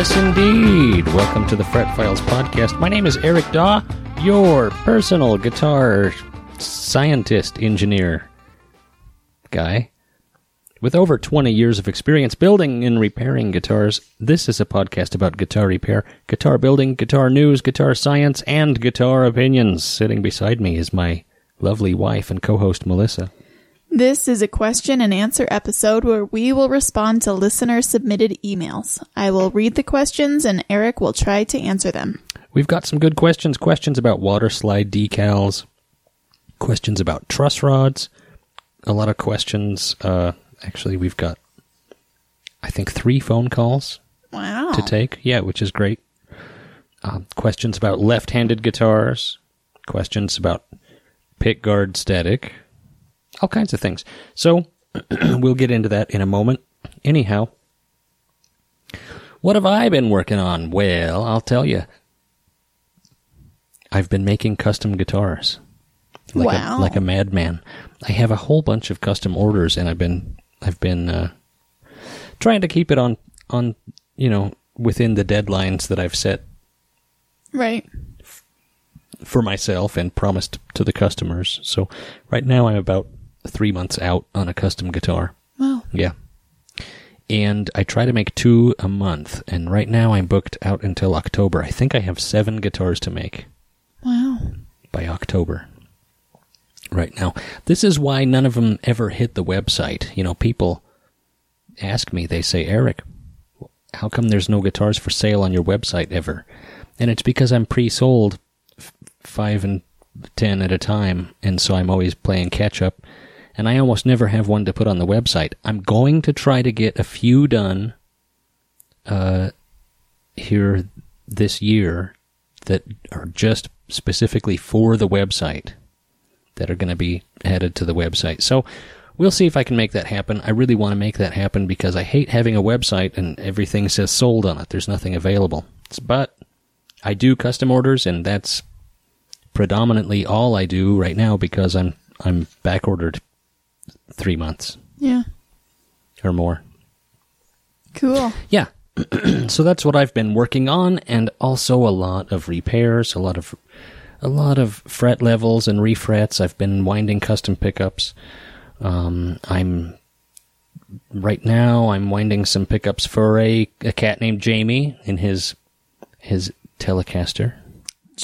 Yes, indeed. Welcome to the Fret Files podcast. My name is Eric Daw, your personal guitar scientist engineer guy. With over 20 years of experience building and repairing guitars, this is a podcast about guitar repair, guitar building, guitar news, guitar science, and guitar opinions. Sitting beside me is my lovely wife and co host, Melissa. This is a question and answer episode where we will respond to listener submitted emails. I will read the questions and Eric will try to answer them. We've got some good questions. Questions about water slide decals, questions about truss rods, a lot of questions. Uh, actually, we've got, I think, three phone calls Wow. to take. Yeah, which is great. Um, questions about left handed guitars, questions about pick guard static, all kinds of things. So, we'll get into that in a moment. Anyhow, what have I been working on? Well, I'll tell you. I've been making custom guitars. Like Wow. A, like a madman. I have a whole bunch of custom orders, and I've been I've been uh, trying to keep it on on you know within the deadlines that I've set Right. for myself and promised to the customers. So right now I'm about three months out on a custom guitar. Wow. Yeah. And I try to make two a month, and right now I'm booked out until October. I think I have seven guitars to make Wow. by October. Right now. This is why none of them ever hit the website. You know, people ask me, they say, Eric, how come there's no guitars for sale on your website ever? And it's because I'm pre sold f- five and ten at a time, and so I'm always playing catch up. And I almost never have one to put on the website. I'm going to try to get a few done uh, here this year that are just specifically for the website that are going to be added to the website. So we'll see if I can make that happen. I really want to make that happen because I hate having a website and everything says sold on it. There's nothing available. But I do custom orders and that's predominantly all I do right now because I'm I'm back ordered 3 months Yeah. or more. Cool. Yeah. so that's what I've been working on and also a lot of repairs, a lot of a lot of fret levels and refrets. I've been winding custom pickups. Um, I'm right now I'm winding some pickups for a, a cat named Jamie in his his Telecaster.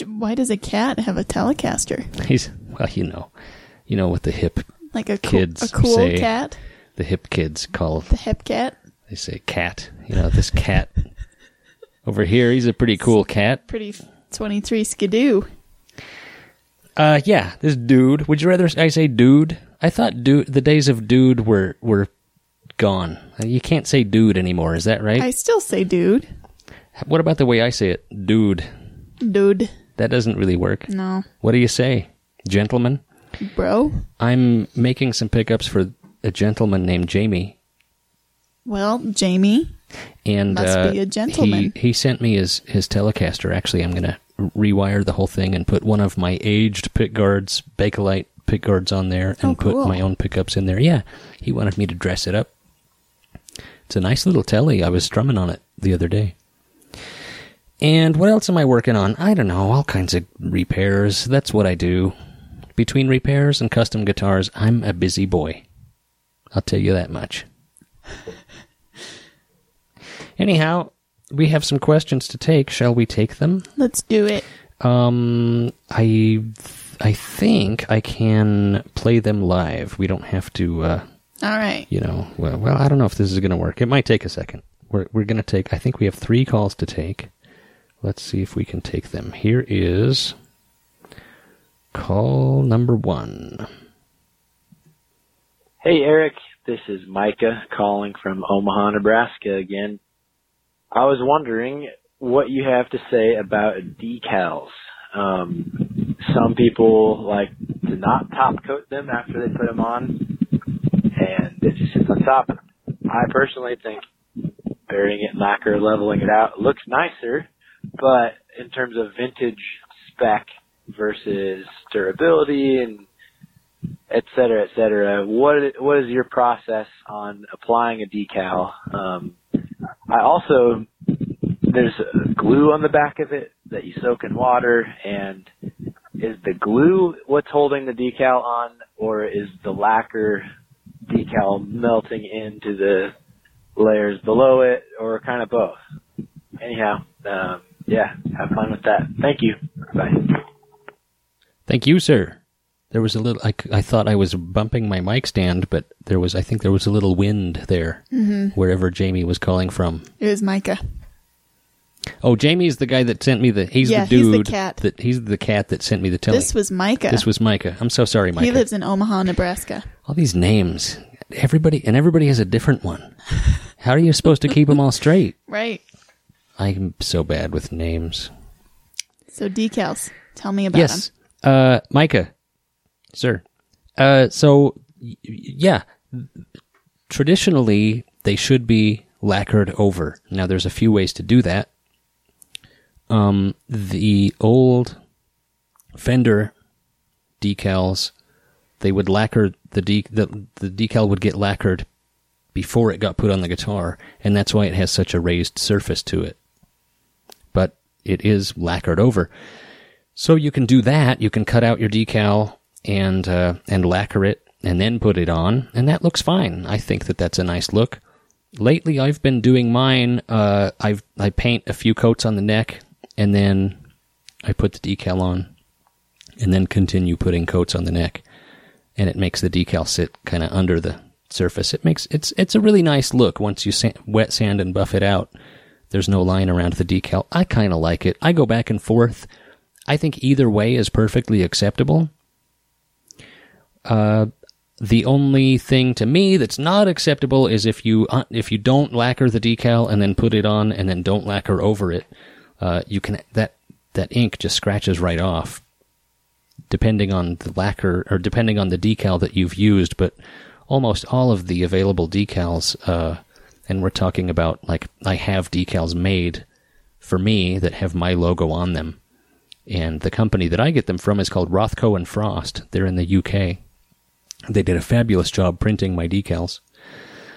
Why does a cat have a Telecaster? He's well, you know. You know what the hip Like a cool, Kids a cool say- cat? the hip kids call The hip cat? they say cat. You know, this cat over here, he's a pretty cool cat. Pretty 23 skidoo. Uh, yeah, this dude. Would you rather I say dude? I thought dude. The days of dude were were gone. You can't say dude anymore. Is that right? I still say dude. what about the way I say it? Dude. Dude. That doesn't really work. No. What do you say, gentlemen? Bro? I'm making some pickups for a gentleman named Jamie, Well, Jamie. and Must uh, be a gentleman. He, he sent me his his Telecaster. Actually, I'm gonna rewire the whole thing and put one of my aged pick guards, Bakelite pick guards on there, and Oh, put my own pickups in there. Yeah, he wanted me to dress it up. It's a nice little telly. I was strumming on it the other day. And what else am I working on? I don't know, all kinds of repairs. That's what I do. Between repairs and custom guitars, I'm a busy boy. I'll tell you that much. Anyhow, we have some questions to take. Shall we take them? Let's do it. Um, I I think I can play them live. We don't have to, uh, All right. you know. Well, well, I don't know if this is going to work. It might take a second. We're we're going to take. I think we have three calls to take. Let's see if we can take them. Here is call number one. Hey, Eric. This is Micah calling from Omaha, Nebraska again. I was wondering what you have to say about decals. Um, some people like to not top coat them after they put them on, and it just on top. I personally think burying it in lacquer, leveling it out, looks nicer, but in terms of vintage spec versus durability and et cetera, et cetera. What what is your process on applying a decal? Um, I also there's glue on the back of it that you soak in water, and is the glue what's holding the decal on, or is the lacquer decal melting into the layers below it, or kind of both? Anyhow, um, yeah, have fun with that. Thank you. Bye. Thank you, sir. There was a little. I, I thought I was bumping my mic stand, but there was. I think there was a little wind there, mm-hmm. wherever Jamie was calling from. It was Micah. Oh, Jamie's the guy that sent me the. He's Yeah, the he's dude. the cat. That he's the cat that sent me the telling. This was Micah. This was Micah. I'm so sorry, Micah. he lives in Omaha, Nebraska. all these names. Everybody and everybody has a different one. How are you supposed to keep them all straight? Right. I'm so bad with names. So decals. Tell me about them. yes, uh, Micah, sir. Uh, so y- yeah, traditionally they should be lacquered over. Now there's a few ways to do that. Um, the old Fender decals, they would lacquer the de- the the decal would get lacquered before it got put on the guitar, and that's why it has such a raised surface to it. It is lacquered over. So you can do that. You can cut out your decal and uh, and lacquer it, and then put it on, and that looks fine. I think that that's a nice look. Lately, I've been doing mine. Uh, I've I paint a few coats on the neck, and then I put the decal on, and then continue putting coats on the neck, and it makes the decal sit kind of under the surface. It makes it's it's a really nice look once you wet sand and buff it out. There's no line around the decal. I kind of like it. I go back and forth. I think either way is perfectly acceptable. Uh, the only thing to me that's not acceptable is if you uh, if you don't lacquer the decal and then put it on and then don't lacquer over it. Uh, you can that that ink just scratches right off, depending on the lacquer or depending on the decal that you've used. But almost all of the available decals, uh, and we're talking about like I have decals made for me that have my logo on them and the company that I get them from is called Rothko and Frost. They're in the UK. They did a fabulous job printing my decals.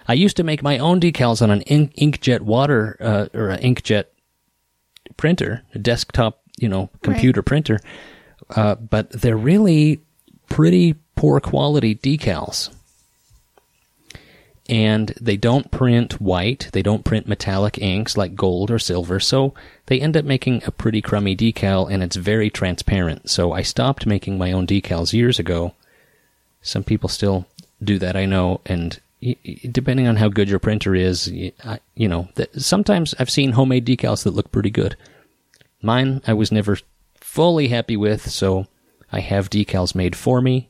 I used to make my own decals on an ink, inkjet water uh, or an inkjet printer, a desktop, you know, computer printer. Uh, but they're really pretty poor quality decals. And they don't print white, they don't print metallic inks like gold or silver, so they end up making a pretty crummy decal and it's very transparent. So I stopped making my own decals years ago. Some people still do that, I know, and depending on how good your printer is, you know, sometimes I've seen homemade decals that look pretty good. Mine, I was never fully happy with, so I have decals made for me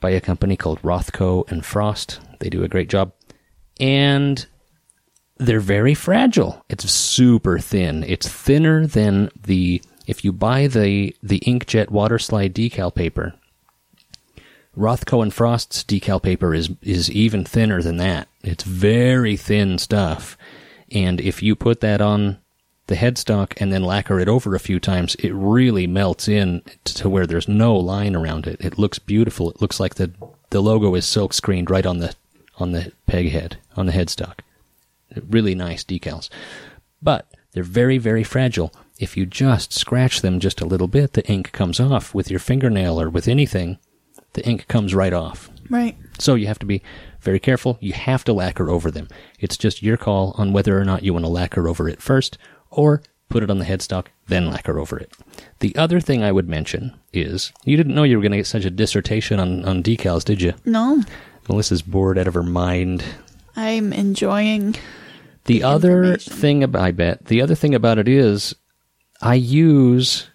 by a company called Rothko and Frost. They do a great job. And they're very fragile. It's super thin. It's thinner than the if you buy the the inkjet water slide decal paper. Rothko and Frost's decal paper is is even thinner than that. It's very thin stuff. And if you put that on the headstock and then lacquer it over a few times, it really melts in to where there's no line around it. It looks beautiful. It looks like the the logo is silk screened right on the on the peg head on the headstock. Really nice decals, but they're very very fragile. If you just scratch them just a little bit, the ink comes off with your fingernail or with anything. the ink comes right off. Right. So you have to be very careful. You have to lacquer over them. It's just your call on whether or not you want to lacquer over it first or put it on the headstock, then lacquer over it. The other thing I would mention is you didn't know you were going to get such a dissertation on, on decals, did you? No, Melissa's bored out of her mind. I'm enjoying. The other thing about I bet the other thing about it is I use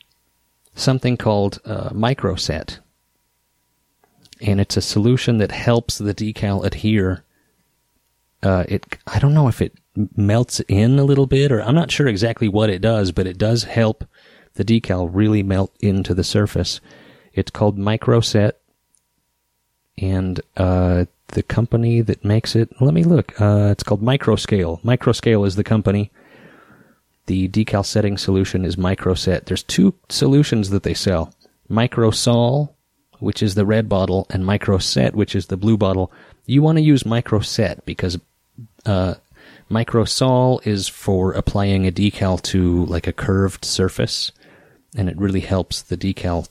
something called uh, microset, and it's a solution that helps the decal adhere. Uh, it I don't know if it melts in a little bit, or I'm not sure exactly what it does, but it does help the decal really melt into the surface. It's called microset, and uh, the company that makes it. Let me look. Uh, it's called Microscale. Microscale is the company. The decal setting solution is Microset. There's two solutions that they sell: Microsol, which is the red bottle, and Microset, which is the blue bottle. You want to use Microset because uh, Microsol is for applying a decal to like a curved surface, and it really helps the decal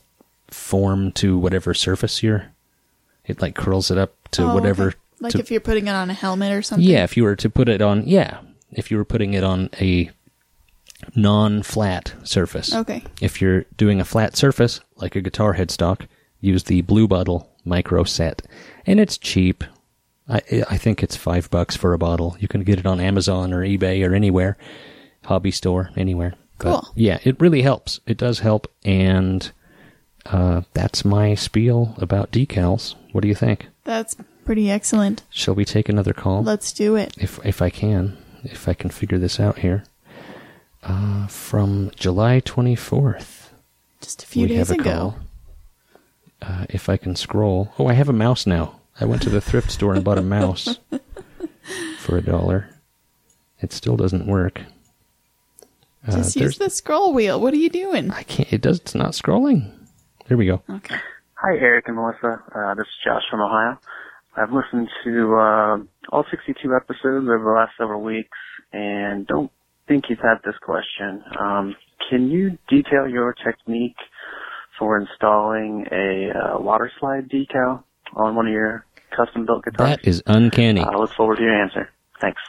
form to whatever surface you're. It like curls it up to Oh, whatever. okay. Like to- if you're putting it on a helmet or something. yeah, if you were to put it on, yeah, if you were putting it on a non-flat surface. Okay. If you're doing a flat surface, like a guitar headstock, use the Blue Bottle Micro Set, and it's cheap. I I think it's five bucks for a bottle. You can get it on Amazon or eBay or anywhere, hobby store, anywhere. But, Cool. yeah, it really helps. It does help, and uh, that's my spiel about decals. What do you think? That's pretty excellent. Shall we take another call? Let's do it. if if I can, if I can figure this out here. Uh, from July 24th, Just a few we days have a ago. call. Uh, if I can scroll. Oh, I have a mouse now. I went to the thrift store and bought a mouse for a dollar. It still doesn't work. Uh, Just use the scroll wheel. What are you doing? I can't. It does. It's not scrolling. There we go. Okay. Hi, Eric and Melissa. Uh, this is Josh from Ohio. I've listened to uh, all 62 episodes over the last several weeks and don't think you've had this question. Um, can you detail your technique for installing a uh, water slide decal on one of your custom built guitars? That is uncanny. I look forward to your answer. Thanks.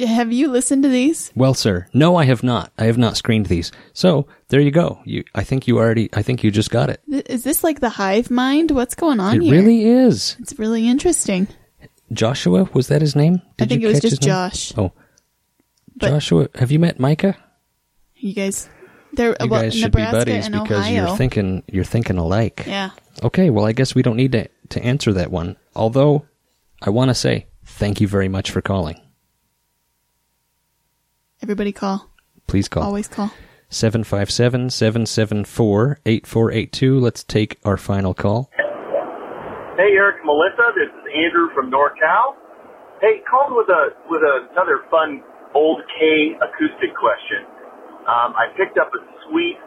Have you listened to these? Well, sir, no, I have not. I have not screened these. So there you go. You, I think you already. I think you just got it. Th- Is this like the hive mind? What's going on here? It here? really is. It's really interesting. Joshua was that his name? I think you it was just his name? Josh. Oh, But- Joshua, have you met Micah? You guys, they're You well, guys should Nebraska be buddies because Ohio. you're thinking you're thinking alike. yeah. Okay, well, I guess we don't need to to answer that one. Although, I want to say thank you very much for calling. Everybody call. Please call Always call. 757-774-8482. Let's take our final call. Hey, Eric, Melissa. This is Andrew from NorCal. Hey, called with a with another fun old Kay acoustic question. Um, I picked up a sweet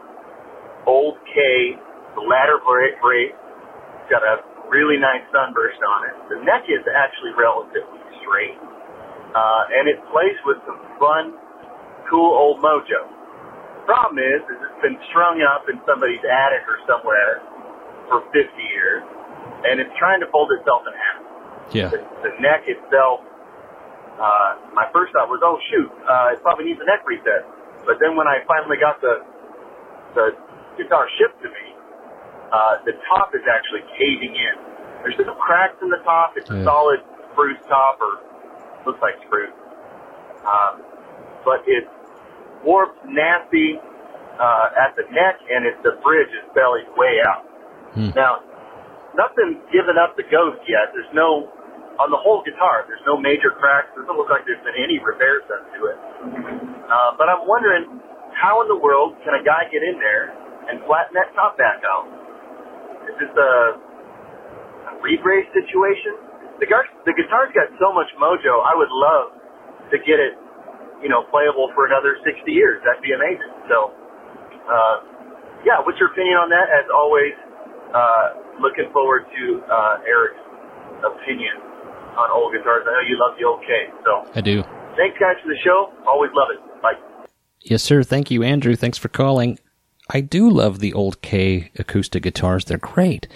old Kay, the ladder brace. brace. Got a really nice sunburst on it. The neck is actually relatively straight, uh, and it plays with some fun, cool old mojo. Problem is, is it's been strung up in somebody's attic or somewhere for 50 years, and it's trying to fold itself in half Yeah. the, the neck itself, uh, my first thought was, oh shoot, uh, it probably needs a neck reset. But then when I finally got the the guitar shipped to me, uh, the top is actually caving in. There's no cracks in the top. It's a solid spruce top, or looks like spruce. Um, but it's warped, nasty uh, at the neck, and it's the bridge is bellied way out. Hmm. Now, nothing's given up the ghost yet. There's no on the whole guitar. There's no major cracks. Doesn't look like there's been any repairs done to it. Uh, but I'm wondering, how in the world can a guy get in there and flatten that top back out? Is this a, a rebrace situation? The guitar, the guitar's got so much mojo. I would love to get it, you know, playable for another 60 years. That'd be amazing. So, uh, yeah, what's your opinion on that? As always, uh, looking forward to uh, Eric's opinion on old guitars. I know you love the old Kay. So, I do. thanks guys for the show. Always love it. Bye. Yes, sir. Thank you, Andrew. Thanks for calling. I do love the old Kay acoustic guitars. They're great,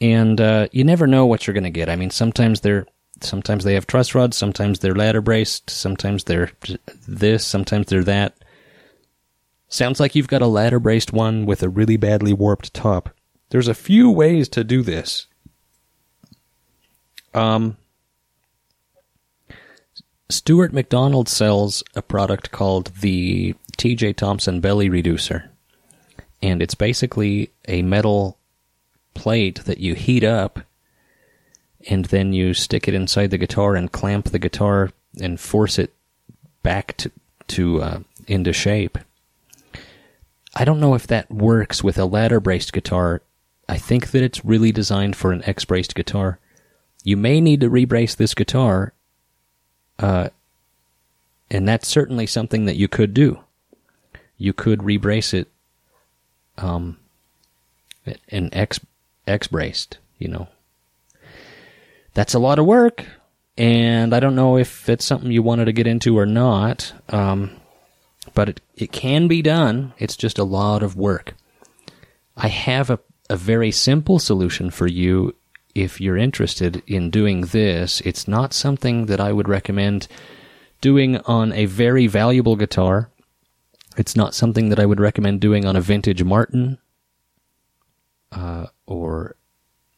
and uh, you never know what you're going to get. I mean, sometimes they're sometimes they have truss rods, sometimes they're ladder braced, sometimes they're this, sometimes they're that. Sounds like you've got a ladder braced one with a really badly warped top. There's a few ways to do this. Um, Stewart-MacDonald sells a product called the TJ Thompson Belly Reducer. And it's basically a metal plate that you heat up and then you stick it inside the guitar and clamp the guitar and force it back to, to uh, into shape. I don't know if that works with a ladder braced guitar. I think that it's really designed for an X braced guitar. You may need to rebrace this guitar, uh, and that's certainly something that you could do. You could rebrace it, um, an X X braced, you know, that's a lot of work, and I don't know if it's something you wanted to get into or not. Um, but it, it can be done. It's just a lot of work. I have a, a very simple solution for you if you're interested in doing this. It's not something that I would recommend doing on a very valuable guitar. It's not something that I would recommend doing on a vintage Martin uh, or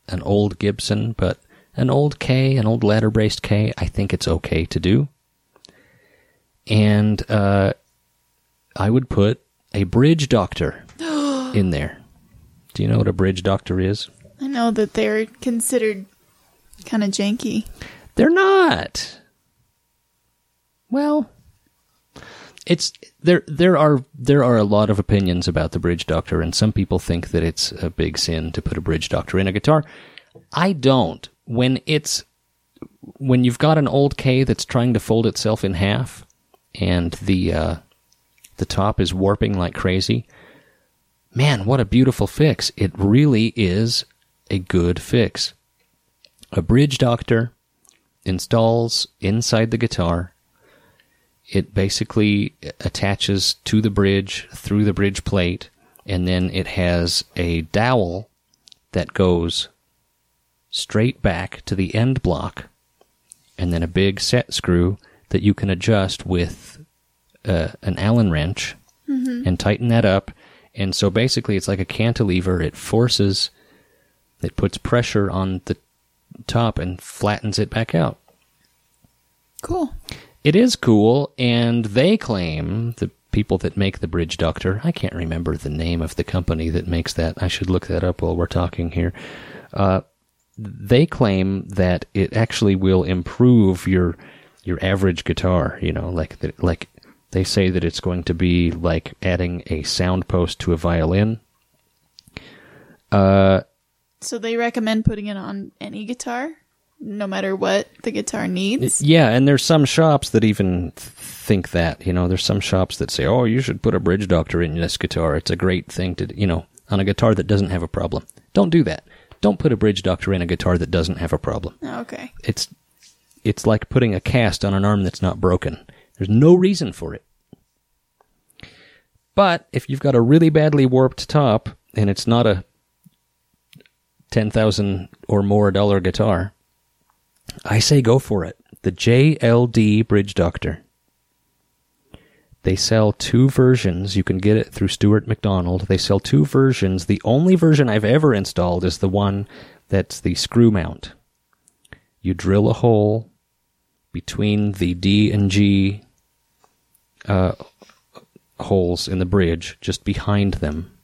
an old Gibson, but an old Kay, an old ladder braced Kay, I think it's okay to do. And uh, I would put a bridge doctor in there. Do you know what a bridge doctor is? I know that they're considered kind of janky. They're not. Well, it's there. There are there are a lot of opinions about the bridge doctor, and some people think that it's a big sin to put a bridge doctor in a guitar. I don't when it's when you've got an old Kay that's trying to fold itself in half, and the uh, the top is warping like crazy. Man, what a beautiful fix! It really is a good fix. A bridge doctor installs inside the guitar. It basically attaches to the bridge through the bridge plate, and then it has a dowel that goes straight back to the end block, and then a big set screw that you can adjust with uh, an Allen wrench mm-hmm. and tighten that up. And so basically, it's like a cantilever. It forces, it puts pressure on the top and flattens it back out. Cool. It is cool, and they claim the people that make the bridge doctor. I can't remember the name of the company that makes that. I should look that up while we're talking here. Uh, they claim that it actually will improve your your average guitar. You know, like that, like they say that it's going to be like adding a sound post to a violin. Uh, so they recommend putting it on any guitar, no matter what the guitar needs. Yeah, and there's some shops that even think that. You know, there's some shops that say, "Oh, you should put a bridge doctor in this guitar. It's a great thing to, you know, on a guitar that doesn't have a problem." Don't do that. Don't put a bridge doctor in a guitar that doesn't have a problem. Oh, okay. It's it's like putting a cast on an arm that's not broken. There's no reason for it. But if you've got a really badly warped top and it's not a 10,000 or more dollar guitar, I say go for it. The JLD Bridge Doctor. They sell two versions. You can get it through Stewart-MacDonald. They sell two versions. The only version I've ever installed is the one that's the screw mount. You drill a hole between the D and G uh, holes in the bridge, just behind them.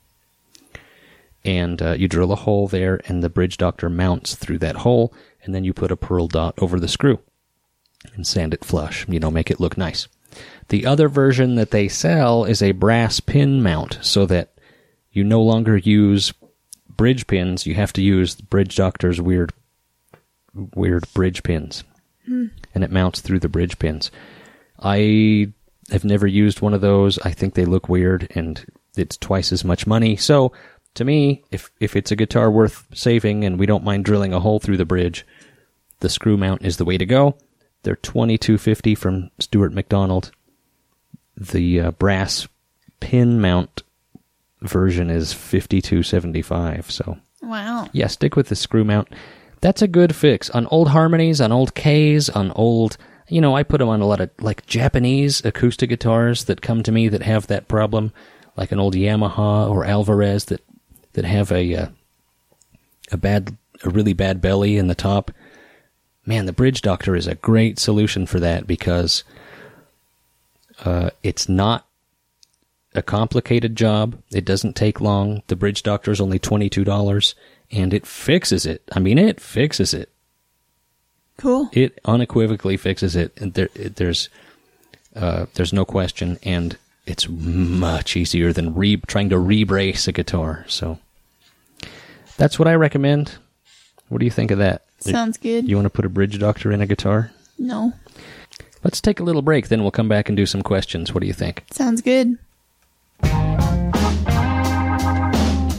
And uh, you drill a hole there, and the bridge doctor mounts through that hole, and then you put a pearl dot over the screw and sand it flush. You know, make it look nice. The other version that they sell is a brass pin mount so that you no longer use bridge pins. You have to use Bridge Doctor's weird, weird bridge pins. Hmm. And it mounts through the bridge pins. I have never used one of those. I think they look weird and it's twice as much money. So to me, if, if it's a guitar worth saving and we don't mind drilling a hole through the bridge, the screw mount is the way to go. They're twenty two fifty from Stewart-MacDonald the uh, brass pin mount version is fifty two seventy five. So Wow. yeah, stick with the screw mount. That's a good fix on old harmonies, on old Kay's, on old. You know, I put them on a lot of like Japanese acoustic guitars that come to me that have that problem, like an old Yamaha or Alvarez that that have a uh, a bad, a really bad belly in the top. Man, the Bridge Doctor is a great solution for that because uh, it's not a complicated job. It doesn't take long. The Bridge Doctor is only twenty two dollars, and it fixes it. I mean, it fixes it. Cool. It unequivocally fixes it, and there, it, there's uh, there's no question, and it's much easier than re- trying to re-brace a guitar. So that's what I recommend. What do you think of that? Sounds good. You want to put a Bridge Doctor in a guitar? No. Let's take a little break, then we'll come back and do some questions. What do you think? Sounds good.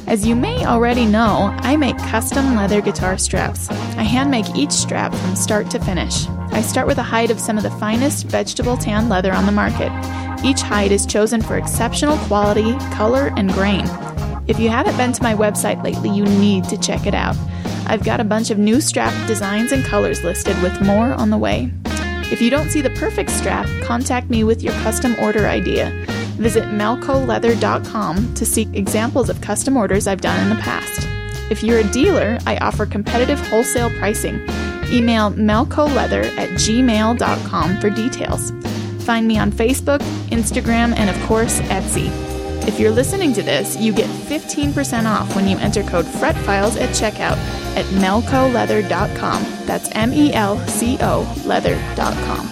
As you may already know, I make custom leather guitar straps. I hand make each strap from start to finish. I start with a hide of some of the finest vegetable tan leather on the market. Each hide is chosen for exceptional quality, color, and grain. If you haven't been to my website lately, you need to check it out. I've got a bunch of new strap designs and colors listed with more on the way. If you don't see the perfect strap, contact me with your custom order idea. Visit melcoleather.com to see examples of custom orders I've done in the past. If you're a dealer, I offer competitive wholesale pricing. Email melcoleather at gmail.com for details. Find me on Facebook, Instagram, and of course, Etsy. If you're listening to this, you get 15% off when you enter code FRETFILES at checkout at melcoleather.com. That's M E L C O leather.com.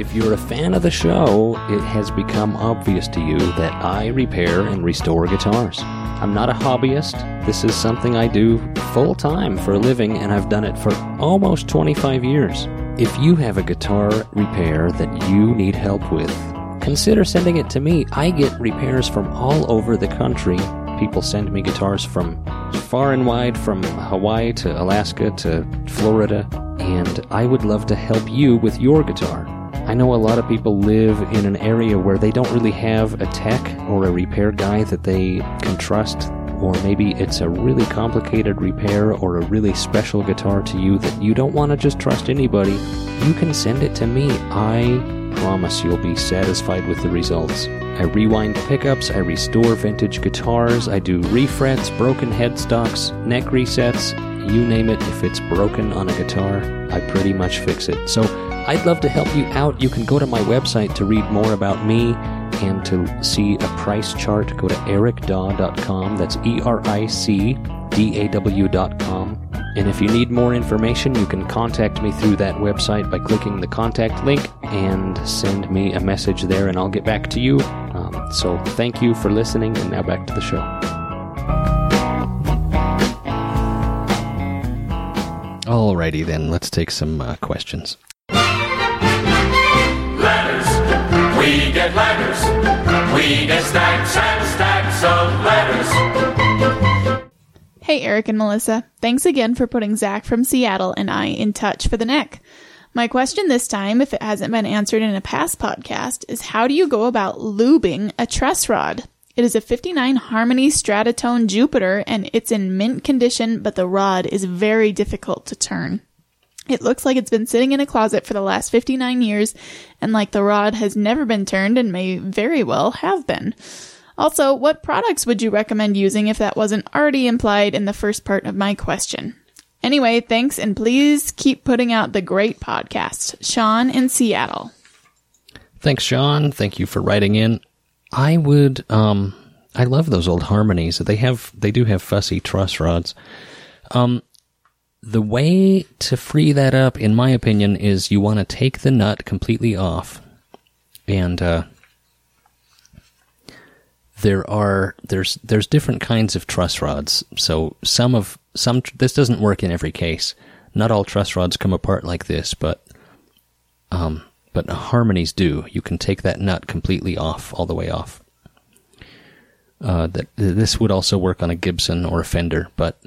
If you're a fan of the show, it has become obvious to you that I repair and restore guitars. I'm not a hobbyist. This is something I do full time for a living, and I've done it for almost 25 years. If you have a guitar repair that you need help with, consider sending it to me. I get repairs from all over the country. People send me guitars from far and wide, from Hawaii to Alaska to Florida, and I would love to help you with your guitar. I know a lot of people live in an area where they don't really have a tech or a repair guy that they can trust, or maybe it's a really complicated repair or a really special guitar to you that you don't want to just trust anybody. You can send it to me. I promise you'll be satisfied with the results. I rewind pickups, I restore vintage guitars, I do refrets, broken headstocks, neck resets, you name it. If it's broken on a guitar, I pretty much fix it. So I'd love to help you out. You can go to my website to read more about me and to see a price chart. Go to ericdaw.com. That's E R I C D A W.com. And if you need more information, you can contact me through that website by clicking the contact link and send me a message there, and I'll get back to you. Um, so thank you for listening, and now back to the show. Alrighty then, let's take some uh, questions. Get letters. We get stacks and stacks of letters. Hey, Eric and Melissa. Thanks again for putting Zach from Seattle and I in touch for the neck. My question this time, if it hasn't been answered in a past podcast, is how do you go about lubing a truss rod? It is a 59 Harmony Stratotone Jupiter and it's in mint condition, but the rod is very difficult to turn. It looks like it's been sitting in a closet for the last 59 years, and like the rod has never been turned and may very well have been. Also, what products would you recommend using if that wasn't already implied in the first part of my question? Anyway, thanks, and please keep putting out the great podcast. Sean in Seattle. Thanks, Sean. Thank you for writing in. I would, um, I love those old harmonies. They have, they do have fussy truss rods. Um, the way to free that up, in my opinion, is you want to take the nut completely off, and uh, there are there's there's different kinds of truss rods. So some of some this doesn't work in every case. Not all truss rods come apart like this, but um, but harmonies do. You can take that nut completely off, all the way off. Uh, that this would also work on a Gibson or a Fender, but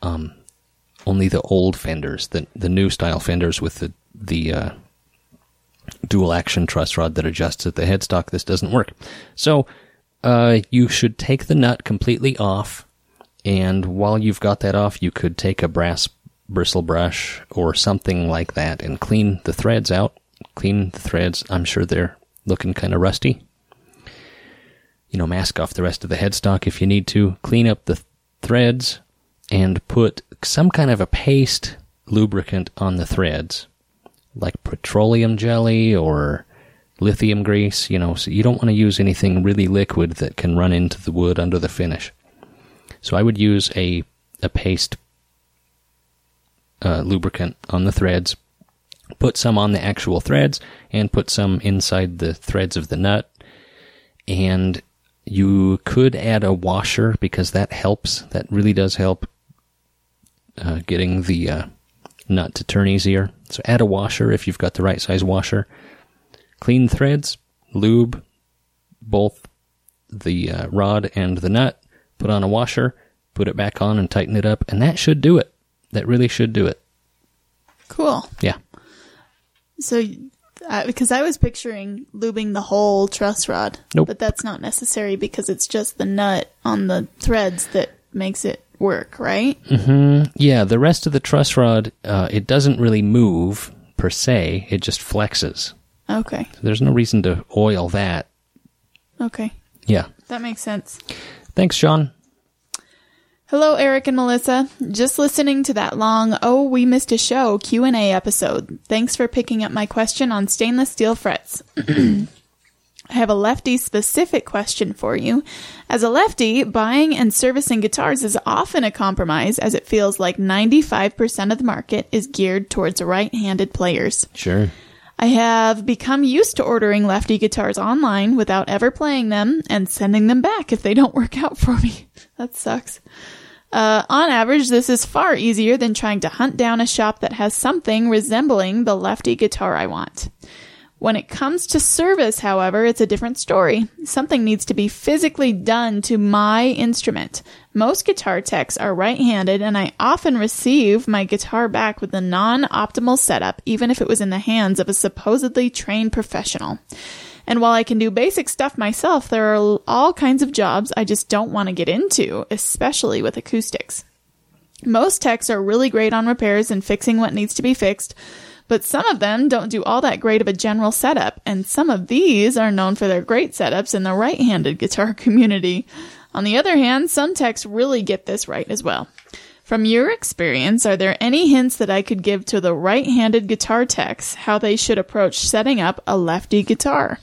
um, only the old fenders, the the new style fenders with the the uh, dual action truss rod that adjusts at the headstock. This doesn't work. So uh, you should take the nut completely off, and while you've got that off, you could take a brass bristle brush or something like that and clean the threads out. Clean the threads. I'm sure they're looking kind of rusty. You know, mask off the rest of the headstock if you need to. Clean up the th- threads and put some kind of a paste lubricant on the threads, like petroleum jelly or lithium grease. You know, so you don't want to use anything really liquid that can run into the wood under the finish. So I would use a a paste uh, lubricant on the threads, put some on the actual threads, and put some inside the threads of the nut. And you could add a washer because that helps. That really does help uh, getting the uh, nut to turn easier. So add a washer if you've got the right size washer. Clean threads, lube both the uh, rod and the nut. Put on a washer, put it back on, and tighten it up, and that should do it. That really should do it. Cool. Yeah. So, uh, because I was picturing lubing the whole truss rod, Nope. but that's not necessary because it's just the nut on the threads that makes it work, right? Yeah, the rest of the truss rod, uh, it doesn't really move per se. It just flexes. Okay. So there's no reason to oil that. Okay. Yeah. That makes sense. Thanks, Sean. Hello, Eric and Melissa. Just listening to that long "Oh, we missed a show" Q and A episode. Thanks for picking up my question on stainless steel frets. I have a lefty specific question for you. As a lefty, buying and servicing guitars is often a compromise as it feels like 95% of the market is geared towards right-handed players. Sure. I have become used to ordering lefty guitars online without ever playing them and sending them back if they don't work out for me. that sucks. Uh, on average, this is far easier than trying to hunt down a shop that has something resembling the lefty guitar I want. When it comes to service, however, it's a different story. Something needs to be physically done to my instrument. Most guitar techs are right-handed and I often receive my guitar back with a non-optimal setup, even if it was in the hands of a supposedly trained professional. And while I can do basic stuff myself, there are all kinds of jobs I just don't want to get into, especially with acoustics. Most techs are really great on repairs and fixing what needs to be fixed, but some of them don't do all that great of a general setup, and some of these are known for their great setups in the right handed guitar community. On the other hand, some techs really get this right as well. From your experience, are there any hints that I could give to the right handed guitar techs how they should approach setting up a lefty guitar?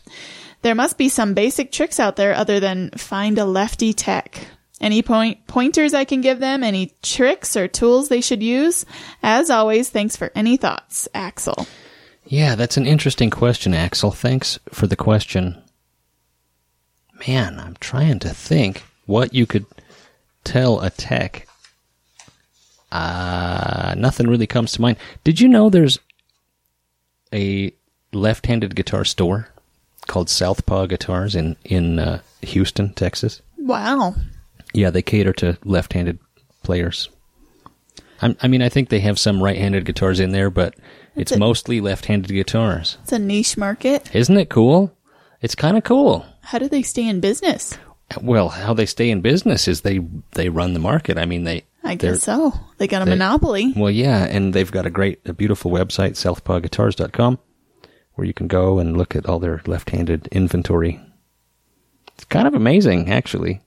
There must be some basic tricks out there other than find a lefty tech. Any point pointers I can give them? Any tricks or tools they should use? As always, thanks for any thoughts, Axel. Yeah, that's an interesting question, Axel. Thanks for the question. Man, I'm trying to think what you could tell a tech. Uh, nothing really comes to mind. Did you know there's a left-handed guitar store called Southpaw Guitars in in uh, Houston, Texas? Wow. Yeah, they cater to left-handed players. I'm, I mean, I think they have some right-handed guitars in there, but it's a- mostly left-handed guitars. It's a niche market. Isn't it cool? It's kind of cool. How do they stay in business? Well, how they stay in business is they they run the market. I mean, they I guess so. They got a they- monopoly. Well, yeah, and they've got a great, a beautiful website, southpawguitars.com, where you can go and look at all their left-handed inventory. It's kind of amazing, actually.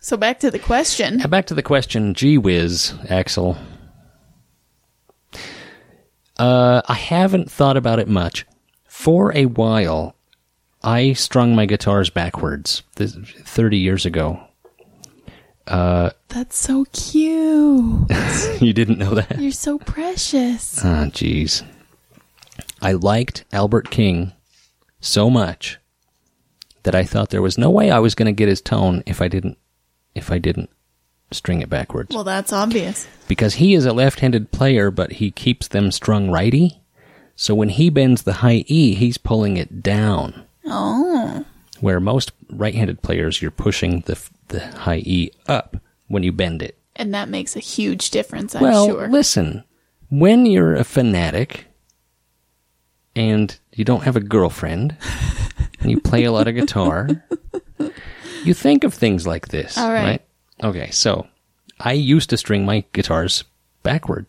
So back to the question. Back to the question, gee whiz, Axel. Uh, I haven't thought about it much. For a while, I strung my guitars backwards. This, Thirty years ago, That's so cute. you didn't know that? You're so precious. Ah, jeez. I liked Albert King so much that I thought there was no way I was going to get his tone if I didn't if I didn't string it backwards. Well, that's obvious. because he is a left-handed player, but he keeps them strung righty. So when he bends the high E, he's pulling it down. Oh. Where most right-handed players, you're pushing the the high E up when you bend it. And that makes a huge difference, I'm well, sure. listen, when you're a fanatic and you don't have a girlfriend and you play a lot of guitar, you think of things like this, All right. Okay, so I used to string my guitars backward.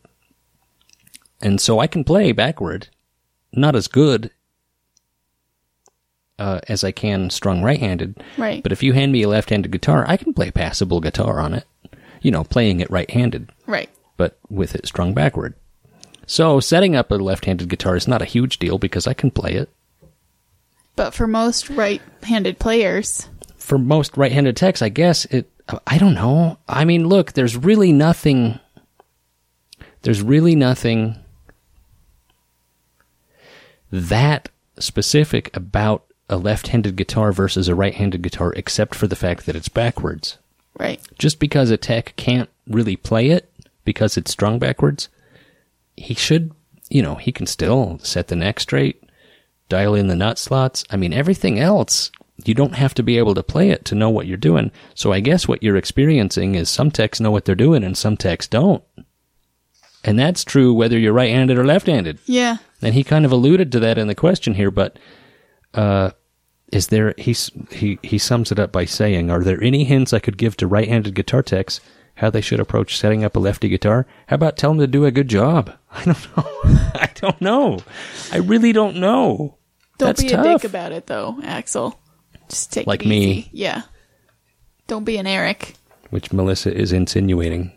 And so I can play backward, not as good uh, as I can strung right-handed. Right. But if you hand me a left-handed guitar, I can play passable guitar on it. You know, playing it right-handed right. but with it strung backward. So setting up a left-handed guitar is not a huge deal because I can play it. But for most right handed players, For most right-handed techs, I guess it. I don't know. I mean, look, there's really nothing. There's really nothing that specific about a left-handed guitar versus a right-handed guitar, except for the fact that it's backwards. right. just because a tech can't really play it because it's strung backwards, he should, you know, he can still set the neck straight, dial in the nut slots. I mean, everything else, you don't have to be able to play it to know what you're doing. So I guess what you're experiencing is some techs know what they're doing and some techs don't. And that's true whether you're right handed or left handed. Yeah. And he kind of alluded to that in the question here, but uh, is there? He's, he he sums it up by saying, "Are there any hints I could give to right-handed guitar techs how they should approach setting up a lefty guitar? How about tell them to do a good job? I don't know. I don't know. I really don't know. Don't That's be tough. a dick about it, though, Axel. Just take Like me. Yeah. Don't be an Eric. Which Melissa is insinuating.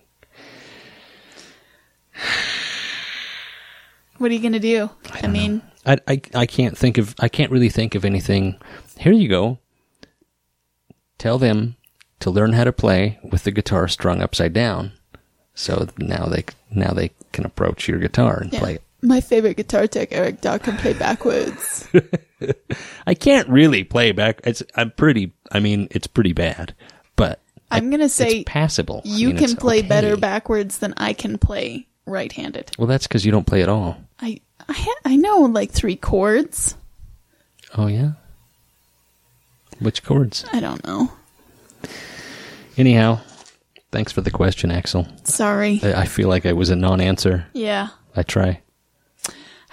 What are you gonna do? I, mean, I, I I can't think of I can't really think of anything. Here you go. Tell them to learn how to play with the guitar strung upside down. So now they now they can approach your guitar and yeah. play it. My favorite guitar tech, Eric Daw, can play backwards. I can't really play back. It's I'm pretty. I mean, it's pretty bad, but I'm gonna say it's passable. I you mean, can play okay. better backwards than I can play right-handed. Well, that's because you don't play at all. I I, ha- I know like three chords. Oh yeah. Which chords? I don't know. Anyhow, thanks for the question, Axel. Sorry. I, I feel like I was a non-answer. Yeah. I try.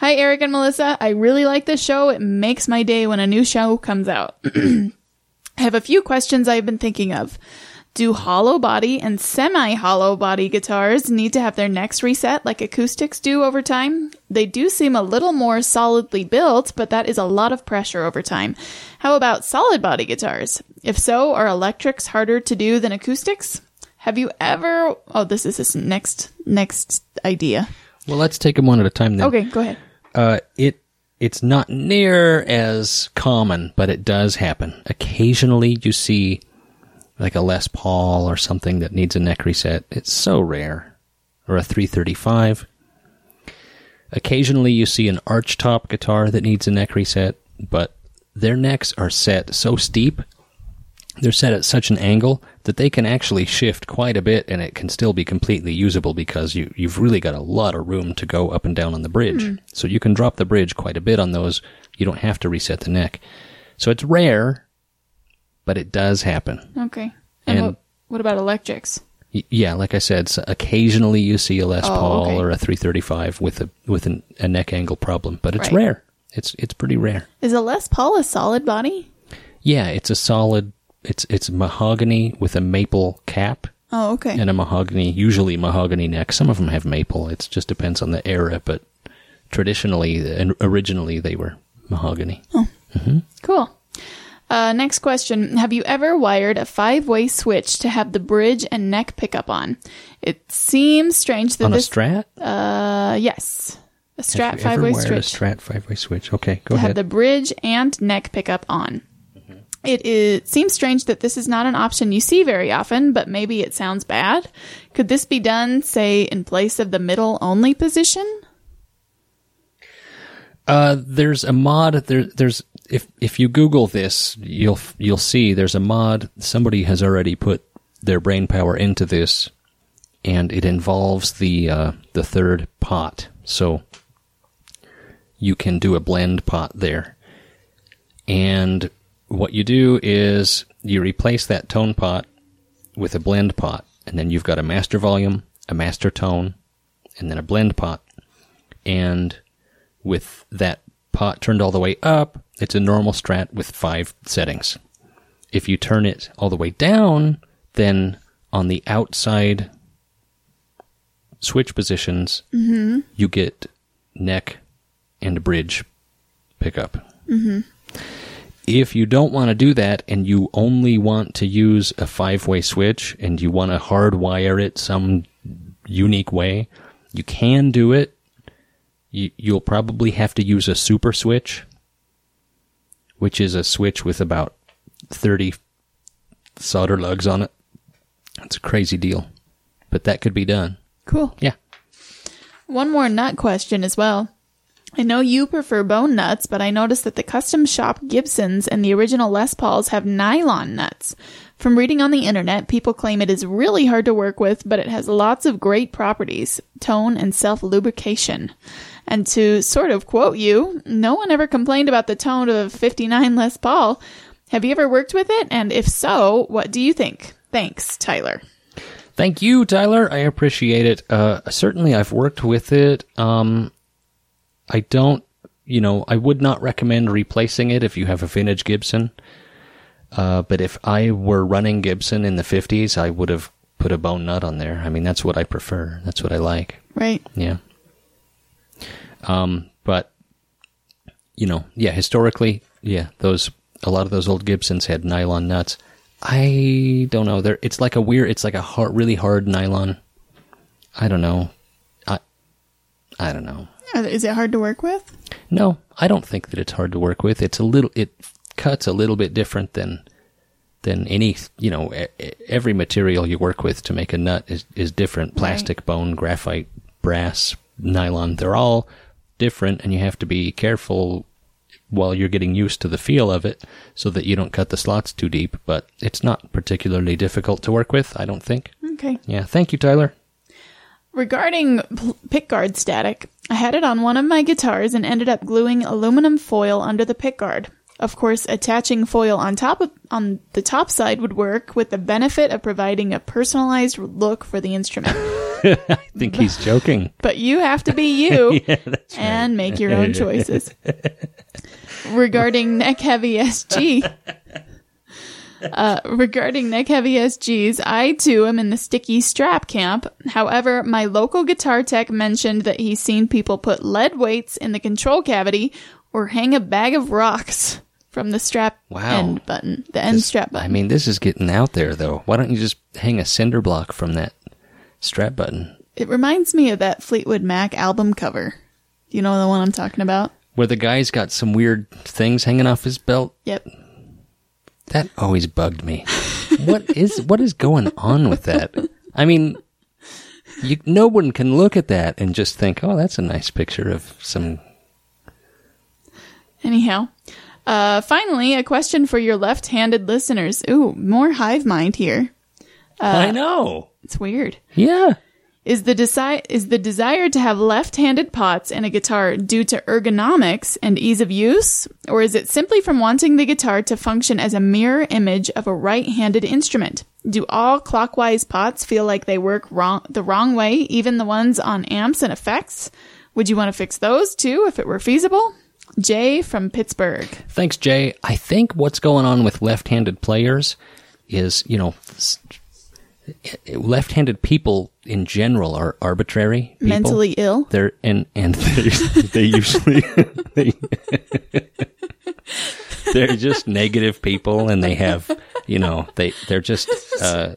Hi, Eric and Melissa. I really like this show. It makes my day when a new show comes out. I have a few questions I've been thinking of. Do hollow body and semi hollow body guitars need to have their necks reset like acoustics do over time? They do seem a little more solidly built, but that is a lot of pressure over time. How about solid body guitars? If so, are electrics harder to do than acoustics? Have you ever Oh, this is this next next idea. Well, let's take them one at a time then. Okay, go ahead. Uh, it it's not near as common, but it does happen. Occasionally, you see like a Les Paul or something that needs a neck reset. It's so rare, or a 335. Occasionally, you see an arch top guitar that needs a neck reset, but their necks are set so steep. They're set at such an angle that they can actually shift quite a bit and it can still be completely usable because you, you've really got a lot of room to go up and down on the bridge. Hmm. So you can drop the bridge quite a bit on those. You don't have to reset the neck. So it's rare, but it does happen. Okay. And, And- what, what about electrics? Y- Yeah, like I said, so occasionally you see a Les Oh, Paul okay. or a 335 with a with an, a neck angle problem, but it's Right. rare. It's it's pretty rare. Is a Les Paul a solid body? Yeah, it's a solid. It's it's mahogany with a maple cap Oh, okay. and a mahogany, usually mahogany neck. Some of them have maple. It just depends on the era, but traditionally and originally they were mahogany. Oh, cool. Uh, next question. Have you ever wired a five way switch to have the bridge and neck pickup on? It seems strange that on a this. Strat, uh, yes. A Have Strat you five ever way wired switch. A Strat five way switch. Okay, go to have the bridge and neck pickup on. It seems strange that this is not an option you see very often, but maybe it sounds bad. Could this be done, say, in place of the middle only position? Uh, there's a mod. There, there's if if you Google this, you'll you'll see there's a mod. Somebody has already put their brain power into this, and it involves the uh, the third pot. So you can do a blend pot there, and what you do is you replace that tone pot with a blend pot, and then you've got a master volume, a master tone, and then a blend pot. And with that pot turned all the way up, it's a normal strat with five settings. If you turn it all the way down, then on the outside switch positions, mm-hmm. you get neck and bridge pickup. Mm-hmm. If you don't want to do that and you only want to use a five way switch and you want to hardwire it some unique way, you can do it. You, you'll probably have to use a super switch, which is a switch with about 30 solder lugs on it. It's a crazy deal, but that could be done. Cool. Yeah. One more nut question as well. I know you prefer bone nuts, but I noticed that the custom shop Gibsons and the original Les Pauls have nylon nuts. From reading on the internet, people claim it is really hard to work with, but it has lots of great properties, tone and self lubrication. And to sort of quote you, no one ever complained about the tone of 59 Les Paul. Have you ever worked with it? And if so, what do you think? Thanks, Tyler. Thank you, Tyler. I appreciate it. Uh, certainly, I've worked with it. Um, I don't, you know, I would not recommend replacing it if you have a vintage Gibson. Uh, but if I were running Gibson in the 50s, I would have put a bone nut on there. I mean, that's what I prefer. That's what I like. Right. Yeah. Um, but you know, yeah, historically, yeah, those a lot of those old Gibsons had nylon nuts. I don't know. They're it's like a weird. It's like a hard, really hard nylon. I don't know. I I don't know. Is it hard to work with? No, I don't think that it's hard to work with. It's a little. It cuts a little bit different than than any. You know, every material you work with to make a nut is is different. Plastic, bone, graphite, brass, nylon. They're all different, and you have to be careful while you're getting used to the feel of it, so that you don't cut the slots too deep. But it's not particularly difficult to work with. I don't think. Okay. Yeah. Thank you, Tyler. Regarding pickguard static, I had it on one of my guitars and ended up gluing aluminum foil under the pickguard. Of course, attaching foil on top of on the top side would work with the benefit of providing a personalized look for the instrument. I think he's joking. But you have to be you and make your own choices. regarding neck heavy SG, uh, regarding neck heavy SGs, I too am in the sticky strap camp. However, my local guitar tech mentioned that he's seen people put lead weights in the control cavity or hang a bag of rocks from the strap Wow. end button, the end strap button. I mean, this is getting out there, though. Why don't you just hang a cinder block from that strap button? it reminds me of that Fleetwood Mac album cover. Do you know the one I'm talking about? Where the guy's got some weird things hanging off his belt. Yep. That always bugged me. what is what is going on with that? I mean, you, no one can look at that and just think, "Oh, that's a nice picture of some." Anyhow, uh, finally, a question for your left-handed listeners. Ooh, more hive mind here. Uh, I know. It's weird. Yeah. Is the desi- is the desire to have left-handed pots in a guitar due to ergonomics and ease of use, or is it simply from wanting the guitar to function as a mirror image of a right-handed instrument? Do all clockwise pots feel like they work wrong the wrong way, even the ones on amps and effects? Would you want to fix those too if it were feasible? Jay from Pittsburgh. Thanks, Jay. I think what's going on with left-handed players is, you know, left-handed people in general are arbitrary. People. Mentally ill. They're and and they, they usually they, they're just negative people, and they have, you know, they they're just uh,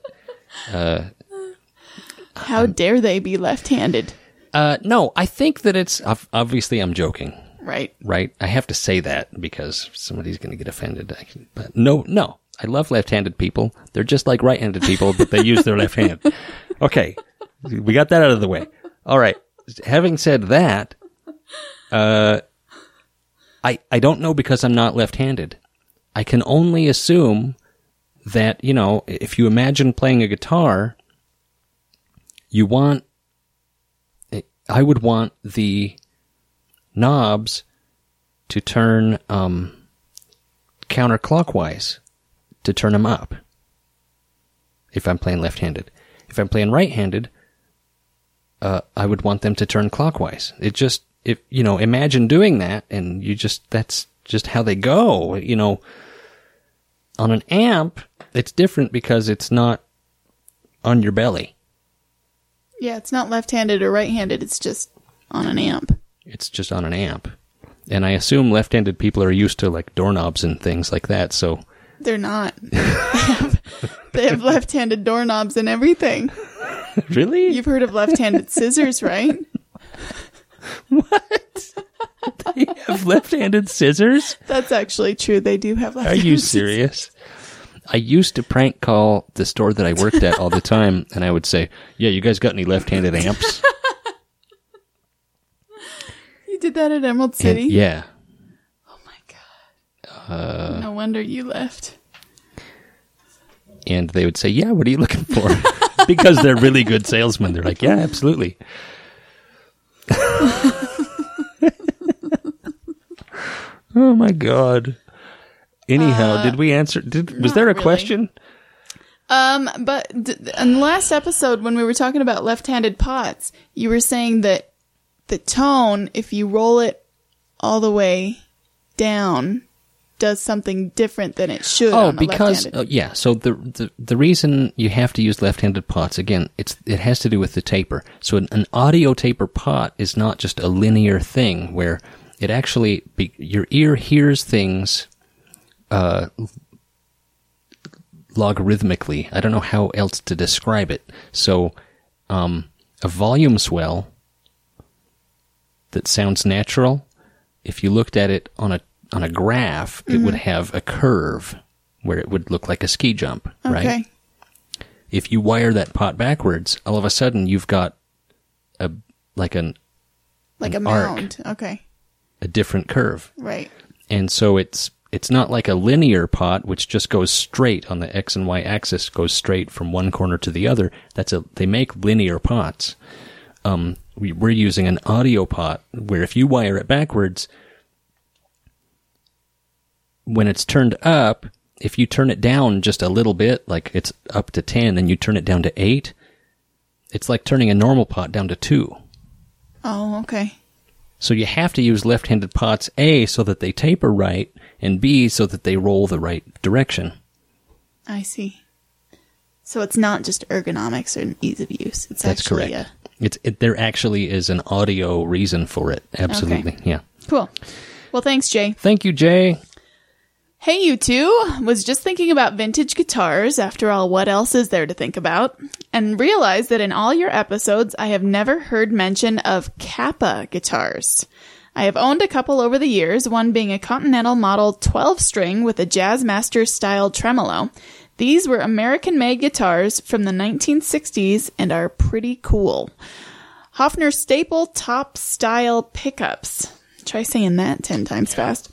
How dare they be left-handed? uh, no. I think that it's obviously I'm joking. Right. right? I have to say that because somebody's going to get offended. I can- But no, no. I love left-handed people. They're just like right-handed people, but they use their left hand. Okay. We got that out of the way. All right. Having said that, uh, I, I don't know because I'm not left-handed. I can only assume that, you know, if you imagine playing a guitar, you want, I would want the knobs to turn um, counterclockwise to turn them up if I'm playing left handed. If I'm playing right-handed, uh, I would want them to turn clockwise. It just, if you know, imagine doing that, and you just that's just how they go. You know, on an amp, it's different because it's not on your belly. Yeah, it's not left-handed or right-handed. It's just on an amp. It's just on an amp. And I assume left-handed people are used to like doorknobs and things like that. So They're not. they have, they have left-handed doorknobs and everything. really, You've heard of left-handed scissors, right? What? they have left-handed scissors? That's actually true. They do have left-handed Are you serious? I used to prank call the store that I worked at all the time, and I would say, "Yeah, you guys got any left-handed amps?" You did that at Emerald And- City? yeah, Oh god. no wonder you left. and they would say, "Yeah, what are you looking for?" because they're really good salesmen. They're like, "Yeah, absolutely." oh my god. Anyhow, did we answer? Did was there a really. question? Um, but d- in the last episode, when we were talking about left-handed pots, you were saying that the tone, if you roll it all the way down, does something different than it should. Oh, because uh, yeah. So the, the the reason you have to use left-handed pots again, it's it has to do with the taper. So an, an audio taper pot is not just a linear thing where it actually be, your ear hears things uh, logarithmically. I don't know how else to describe it. So um, a volume swell that sounds natural, if you looked at it on a on a graph, it would have a curve where it would look like a ski jump, right? okay. If you wire that pot backwards, all of a sudden you've got a like an Like an a arc. Okay. a different curve. Right. And so it's it's not like a linear pot which just goes straight on the x and y axis goes straight from one corner to the other. That's a they make linear pots. Um, we, we're using an audio pot where if you wire it backwards, when it's turned up, if you turn it down just a little bit, like it's up to ten, and you turn it down to eight, it's like turning a normal pot down to two. Oh, okay. So you have to use left-handed pots A so that they taper right and B so that they roll the right direction. I see. So it's not just ergonomics or ease of use. It's That's actually correct. It's it, there actually is an audio reason for it. Absolutely. Yeah. Cool. Well, thanks, Jay. Thank you, Jay. Hey, you two. Was just thinking about vintage guitars. After all, what else is there to think about? And realized that in all your episodes, I have never heard mention of Kapa guitars. I have owned a couple over the years, one being a Continental Model 12 string with a Jazzmaster style tremolo. These were American made guitars from the 1960s and are pretty cool. Hofner staple top style pickups. Try saying that 10 times fast.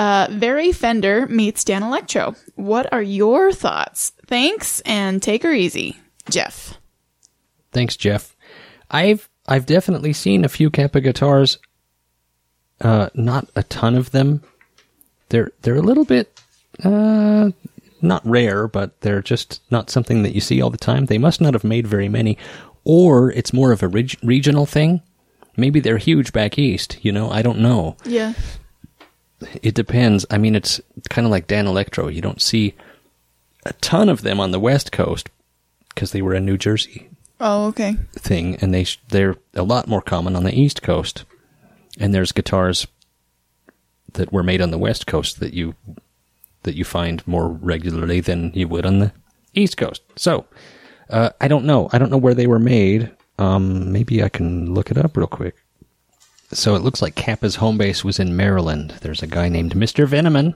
Uh, very Fender meets Danelectro. What are your thoughts? Thanks and take her easy. Jeff. Thanks, Jeff. I've I've definitely seen a few Kapa guitars. Uh, not a ton of them. They're they're a little bit uh, not rare, but they're just not something that you see all the time. They must not have made very many, or it's more of a reg- regional thing. Maybe they're huge back east. You know, I don't know. Yeah. It depends. I mean, it's kind of like Danelectro. You don't see a ton of them on the West Coast because they were a New Jersey Oh, okay. thing, and they sh- they're a lot more common on the East Coast. And there's guitars that were made on the West Coast that you that you find more regularly than you would on the East Coast. So uh, I don't know. I don't know where they were made. Um, maybe I can look it up real quick. So it looks like Kapa's home base was in Maryland. There's a guy named Mr. Veneman.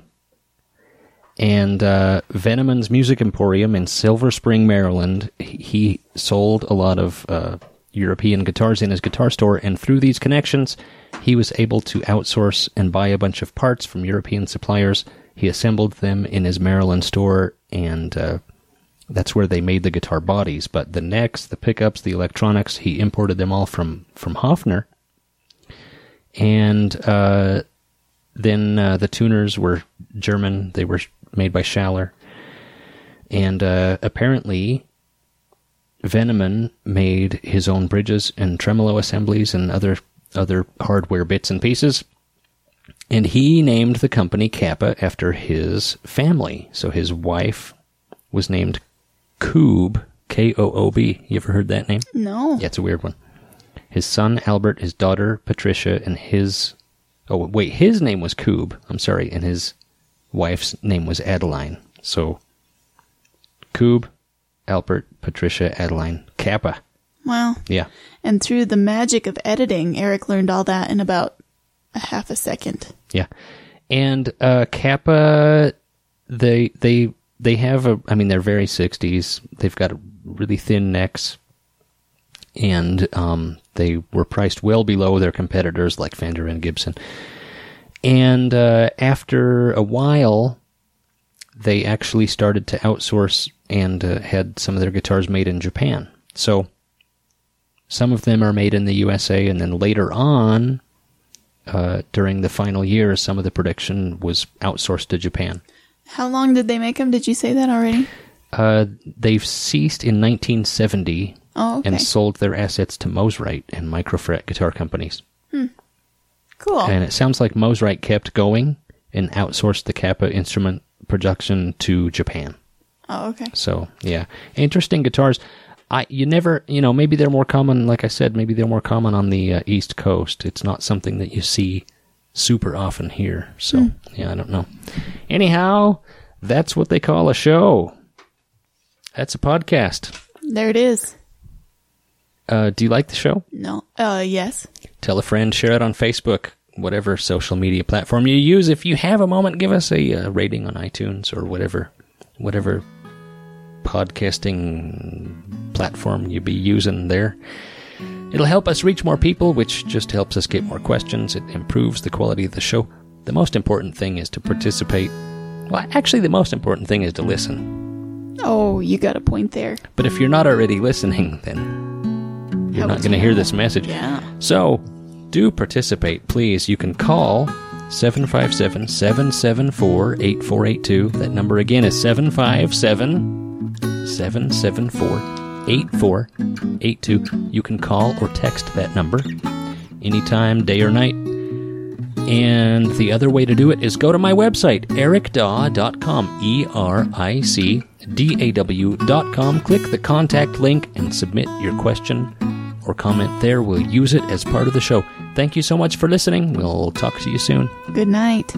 And uh, Veneman's Music Emporium in Silver Spring, Maryland, he- sold a lot of uh, European guitars in his guitar store, and through these connections, he was able to outsource and buy a bunch of parts from European suppliers. He assembled them in his Maryland store, and uh, that's where they made the guitar bodies. But the necks, the pickups, the electronics, he imported them all from from Hofner. And uh, then uh, the tuners were German. They were made by Schaller. And uh, apparently, Veneman made his own bridges and tremolo assemblies and other other hardware bits and pieces. And he named the company Kapa after his family. So his wife was named Koob, K O O B. You ever heard that name? No. Yeah, it's a weird one. His son Albert, his daughter Patricia, and his oh wait, his name was Koob. I'm sorry, and his wife's name was Adeline. So Koob, Albert, Patricia, Adeline, Kapa. Wow. Yeah, And through the magic of editing, Eric learned all that in about a half a second. yeah, and uh, Kapa, they they they have a. I mean, they're very 60s. They've got really thin necks, and um, they were priced well below their competitors like Fender and Gibson. And uh, after a while, they actually started to outsource and uh, had some of their guitars made in Japan. So some of them are made in the USA, and then later on, uh, during the final years, some of the production was outsourced to Japan. How long did they make them? Did you say that already? Uh, they've ceased in 1970 Oh, okay. and sold their assets to Mosrite and Microfret guitar companies. cool. And it sounds like Mosrite kept going and outsourced the Kapa instrument production to Japan. oh, okay. So yeah, interesting guitars. I you never you know maybe they're more common. Like I said, maybe they're more common on the uh, East Coast. It's not something that you see super often here. So yeah, I don't know. Anyhow, that's what they call a show. That's a podcast. There it is. Uh, do you like the show? No. Uh, yes. Tell a friend, share it on Facebook, whatever social media platform you use. If you have a moment, give us a uh, rating on iTunes or whatever, whatever podcasting platform you be using there. It'll help us reach more people, which just helps us get more questions. It improves the quality of the show. The most important thing is to participate. Well, actually, the most important thing is to listen. Oh, you got a point there. But if you're not already listening, then you're How not going to hear this message. Yeah. So, do participate, please. You can call 757 774 8482. That number again is 757 774 8482. You can call or text that number anytime, day or night. And the other way to do it is go to my website, ericdaw.com, E R I C D A W.com. Click the contact link and submit your question or comment there. We'll use it as part of the show. Thank you so much for listening. We'll talk to you soon. Good night.